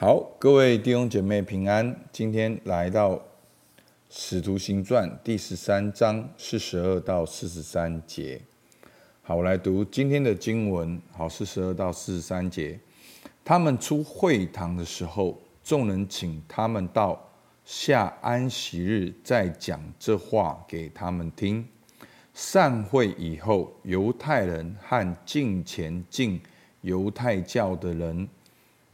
好，各位弟兄姐妹平安。今天来到《使徒行传》第十三章四十二到四十三节。好，我来读今天的经文。好，四十二到四十三节。他们出会堂的时候，众人请他们到下安息日再讲这话给他们听。散会以后，犹太人和近前进犹太教的人。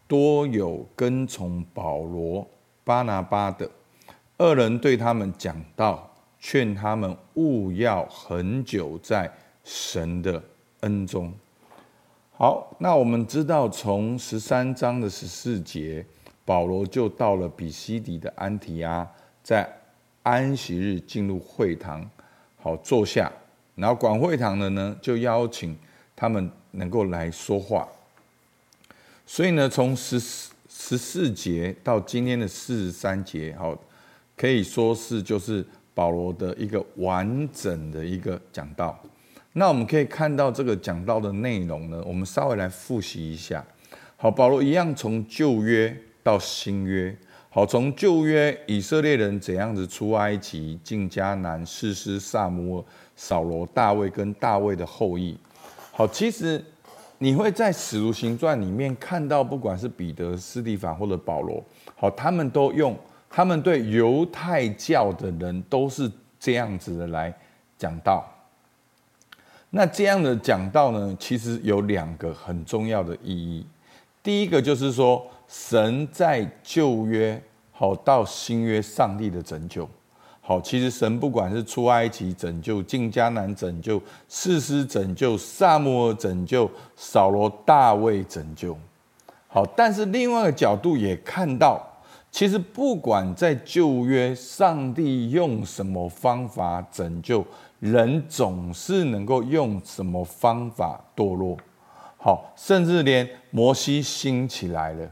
多有跟从保罗、巴拿巴的，二人对他们讲道，劝他们勿要恒久在神的恩中。好，那我们知道，从十三章的十四节，保罗就到了比西底的安提阿，在安息日进入会堂，好坐下，然后管会堂的呢，就邀请他们能够来说话。所以呢，从十四十四节到今天的四十三节，好，可以说是就是保罗的一个完整的一个讲道。那我们可以看到这个讲道的内容呢，我们稍微来复习一下。好，保罗一样从旧约到新约，好，从旧约以色列人怎样子出埃及、进迦南、士师、撒母耳、扫罗、大卫跟大卫的后裔。好，其实。你会在《使徒行传》里面看到，不管是彼得、斯蒂凡或者保罗，好，他们都用他们对犹太教的人都是这样子的来讲道。那这样的讲道呢，其实有两个很重要的意义。第一个就是说，神在旧约好到新约，上帝的拯救。好，其实神不管是出埃及拯救、进迦南拯救、士师拯救、撒母耳拯救、扫罗、大卫拯救，好，但是另外一个角度也看到，其实不管在旧约，上帝用什么方法拯救人，总是能够用什么方法堕落。好，甚至连摩西兴起来了，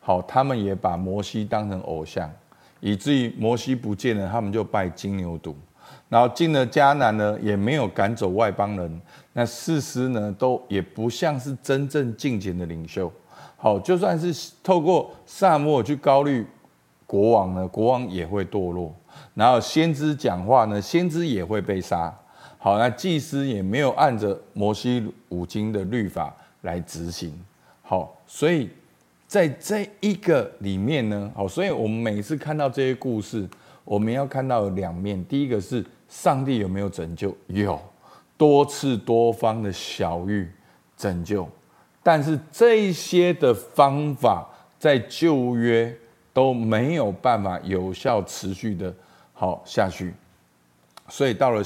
好，他们也把摩西当成偶像。以至于摩西不见了，他们就拜金牛犊，然后进了迦南呢，也没有赶走外邦人。那士师呢，都也不像是真正敬虔的领袖。好，就算是透过撒母耳去高律国王呢，国王也会堕落。然后先知讲话呢，先知也会被杀。好，那祭司也没有按着摩西五经的律法来执行。好，所以。在这一个里面呢，好，所以我们每次看到这些故事，我们要看到两面。第一个是上帝有没有拯救？有，多次多方的小玉拯救，但是这些的方法在旧约都没有办法有效持续的好下去，所以到了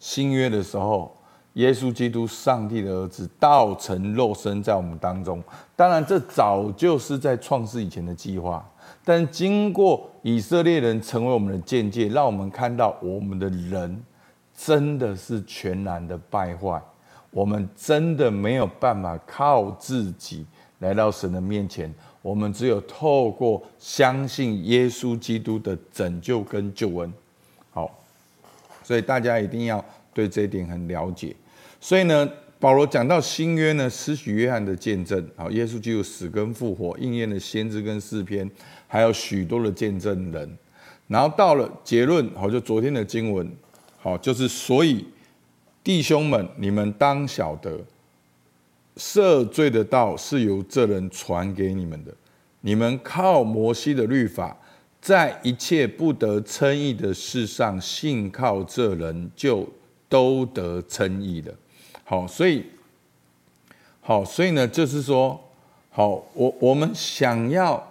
新约的时候。耶稣基督，上帝的儿子，道成肉身在我们当中。当然，这早就是在创世以前的计划。但经过以色列人成为我们的见解，让我们看到我们的人真的是全然的败坏。我们真的没有办法靠自己来到神的面前。我们只有透过相信耶稣基督的拯救跟救恩。好，所以大家一定要对这一点很了解。所以呢，保罗讲到新约呢，施许约翰的见证，好，耶稣基督死跟复活，应验了先知跟诗篇，还有许多的见证人。然后到了结论，好，就昨天的经文，好，就是所以弟兄们，你们当晓得，赦罪的道是由这人传给你们的。你们靠摩西的律法，在一切不得称义的事上，信靠这人，就都得称义了。好，所以，好，所以呢，就是说，好，我我们想要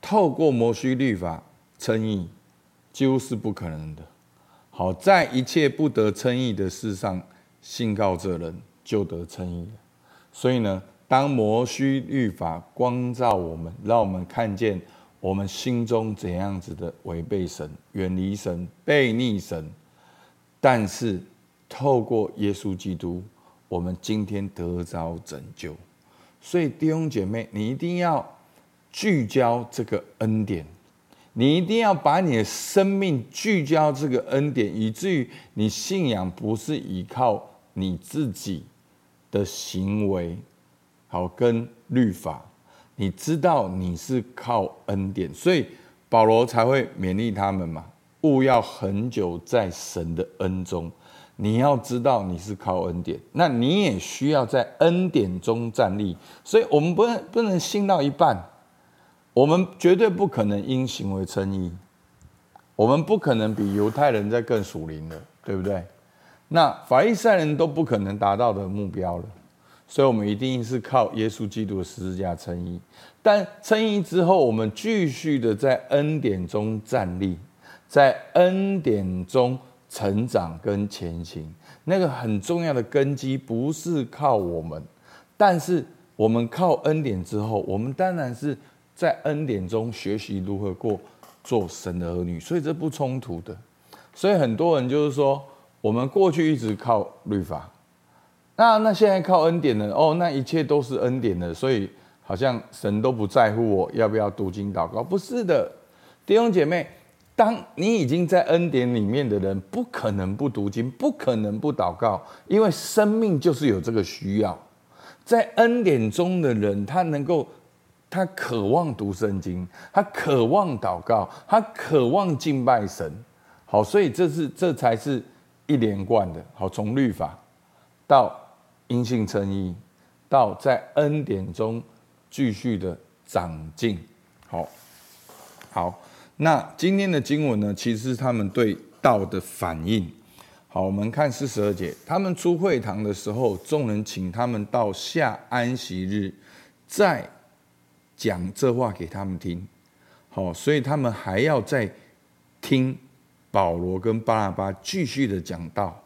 透过摩西律法称义，几乎是不可能的。好，在一切不得称义的事上，信靠这人就得称义。所以呢，当摩西律法光照我们，让我们看见我们心中怎样子的违背神、远离神、悖逆神，但是透过耶稣基督。我们今天得着拯救，所以弟兄姐妹，你一定要聚焦这个恩典，你一定要把你的生命聚焦这个恩典，以至于你信仰不是依靠你自己的行为，好跟律法，你知道你是靠恩典，所以保罗才会勉励他们嘛，务要恒久在神的恩中。你要知道你是靠恩典，那你也需要在恩典中站立。所以，我们不能不能信到一半，我们绝对不可能因行为称义，我们不可能比犹太人在更属灵的，对不对？那法利赛人都不可能达到的目标了，所以我们一定是靠耶稣基督的十字架称义。但称义之后，我们继续的在恩典中站立，在恩典中。成长跟前行，那个很重要的根基不是靠我们，但是我们靠恩典之后，我们当然是在恩典中学习如何过做神的儿女，所以这不冲突的。所以很多人就是说，我们过去一直靠律法，那那现在靠恩典了，哦，那一切都是恩典的，所以好像神都不在乎我要不要读经祷告，不是的，弟兄姐妹。当你已经在恩典里面的人，不可能不读经，不可能不祷告，因为生命就是有这个需要。在恩典中的人，他能够，他渴望读圣经，他渴望祷告，他渴望敬拜神。好，所以这是这才是一连贯的。好，从律法到因信称义，到在恩典中继续的长进。好，好。那今天的经文呢，其实是他们对道的反应。好，我们看四十二节，他们出会堂的时候，众人请他们到下安息日，再讲这话给他们听。好，所以他们还要再听保罗跟巴拉巴继续的讲道。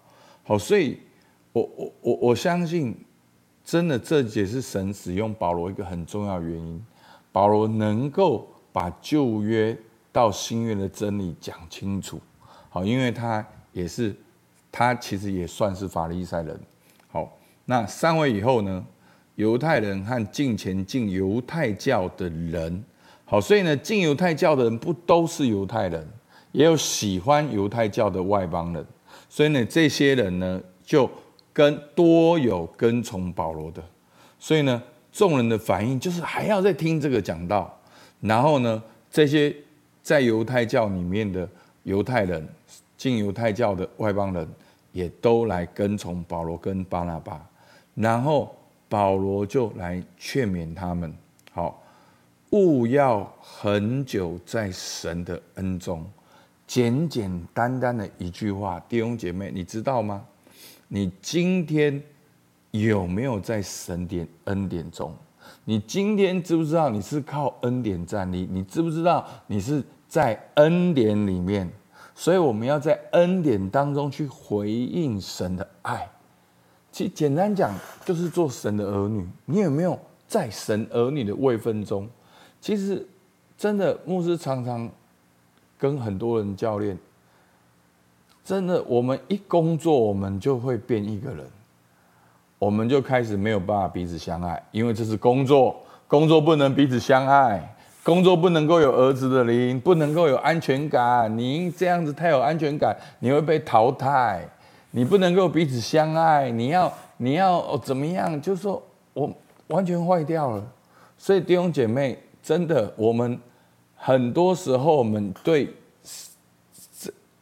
好，所以我我我我相信，真的这也是神使用保罗一个很重要原因。保罗能够把旧约。到新约的真理讲清楚，好，因为他也是，他其实也算是法利赛人。好，那三位以后呢？犹太人和敬虔进犹太教的人，好，所以呢，进犹太教的人不都是犹太人，也有喜欢犹太教的外邦人。所以呢，这些人呢，就跟多有跟从保罗的。所以呢，众人的反应就是还要再听这个讲道，然后呢，这些。在犹太教里面的犹太人，进犹太教的外邦人，也都来跟从保罗跟巴拿巴，然后保罗就来劝勉他们：好，务要恒久在神的恩中。简简单单的一句话，弟兄姐妹，你知道吗？你今天有没有在神的恩典中？你今天知不知道你是靠恩典站立？你知不知道你是在恩典里面？所以我们要在恩典当中去回应神的爱。其实简单讲，就是做神的儿女。你有没有在神儿女的位分中？其实真的，牧师常常跟很多人教练，真的，我们一工作，我们就会变一个人。我们就开始没有办法彼此相爱，因为这是工作，工作不能彼此相爱，工作不能够有儿子的灵，不能够有安全感。你这样子太有安全感，你会被淘汰。你不能够彼此相爱，你要你要哦怎么样？就是说我完全坏掉了。所以弟兄姐妹，真的，我们很多时候我们对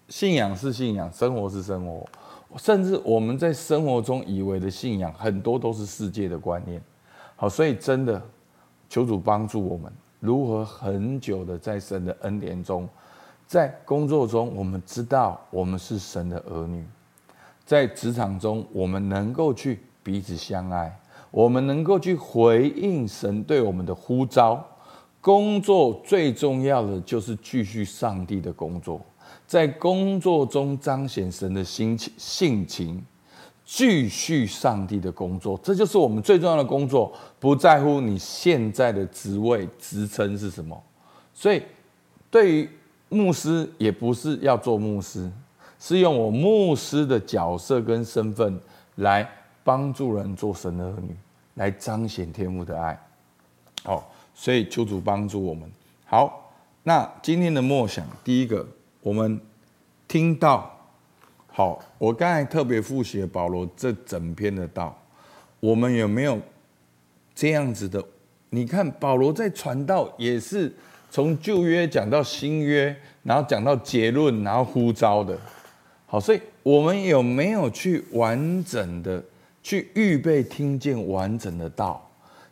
信仰是信仰，生活是生活。甚至我们在生活中以为的信仰，很多都是世界的观念。好，所以真的求主帮助我们，如何很久的在神的恩典中，在工作中，我们知道我们是神的儿女；在职场中，我们能够去彼此相爱，我们能够去回应神对我们的呼召。工作最重要的就是继续上帝的工作。在工作中彰显神的心情性情，继续上帝的工作，这就是我们最重要的工作。不在乎你现在的职位职称是什么，所以对于牧师，也不是要做牧师，是用我牧师的角色跟身份来帮助人做神的儿女，来彰显天父的爱。好，所以求主帮助我们。好，那今天的默想，第一个。我们听到，好，我刚才特别复习保罗这整篇的道，我们有没有这样子的你看保罗在传道也是从旧约讲到新约，然后讲到结论，然后呼召的。好，所以我们有没有去完整的去预备听见完整的道？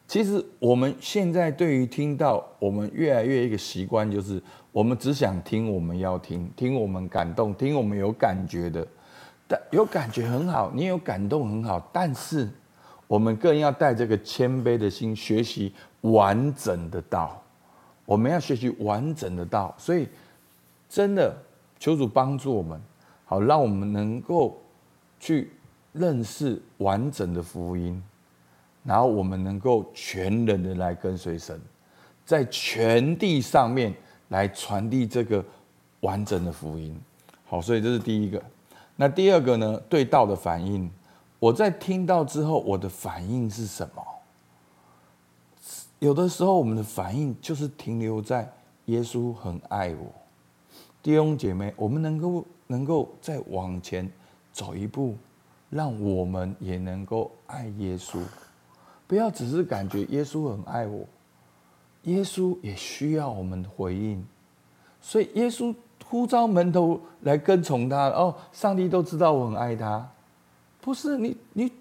其实我们现在对于听到，我们越来越一个习惯，就是我们只想听我们要听，听我们感动，听我们有感觉的。但有感觉很好，你有感动很好，但是我们更要带这个谦卑的心，学习完整的道。我们要学习完整的道，所以真的求主帮助我们。好，让我们能够去认识完整的福音，然后我们能够全人的来跟随神，在全地上面来传递这个完整的福音。好，所以这是第一个。那第二个呢？对道的反应，我在听到之后，我的反应是什么？有的时候，我们的反应就是停留在耶稣很爱我。弟兄姐妹，我们能够。能够再往前走一步，让我们也能够爱耶稣，不要只是感觉耶稣很爱我，耶稣也需要我们回应。所以耶稣呼召门徒来跟从他。哦，上帝都知道我很爱他，不是你你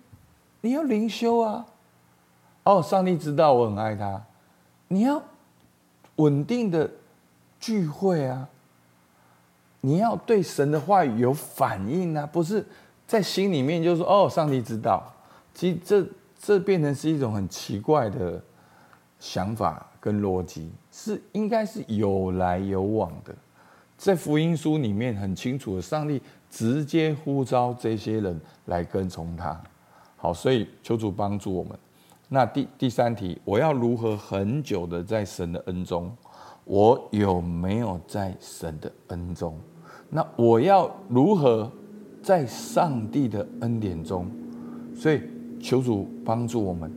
你要灵修啊。哦，上帝知道我很爱他，你要稳定的聚会啊。你要对神的话语有反应啊，不是在心里面就说哦，上帝知道。其实这这变成是一种很奇怪的想法跟逻辑，是应该是有来有往的。在福音书里面很清楚的，上帝直接呼召这些人来跟从他。好，所以求主帮助我们。那第第三题，我要如何很久的在神的恩中？我有没有在神的恩中？那我要如何在上帝的恩典中？所以求主帮助我们，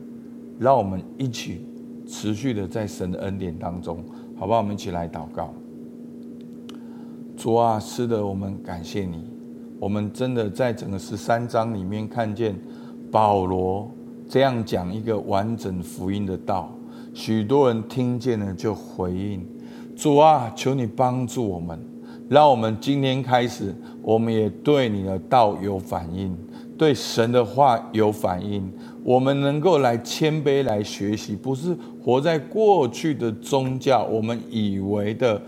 让我们一起持续的在神的恩典当中，好不好？我们一起来祷告。主啊，是的，我们感谢你。我们真的在整个十三章里面看见保罗这样讲一个完整福音的道，许多人听见了就回应。主啊，求你帮助我们，让我们今天开始，我们也对你的道有反应，对神的话有反应。我们能够来谦卑来学习，不是活在过去的宗教，我们以为的，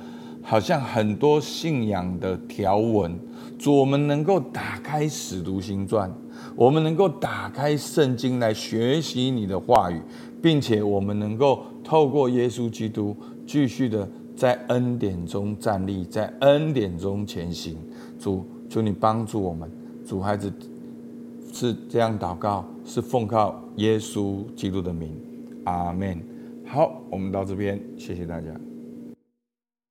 好像很多信仰的条文。主，我们能够打开使徒行传，我们能够打开圣经来学习你的话语，并且我们能够透过耶稣基督继续的。在恩典中站立，在恩典中前行。主，求你帮助我们。主，孩子是这样祷告，是奉靠耶稣基督的名。阿门。好，我们到这边，谢谢大家。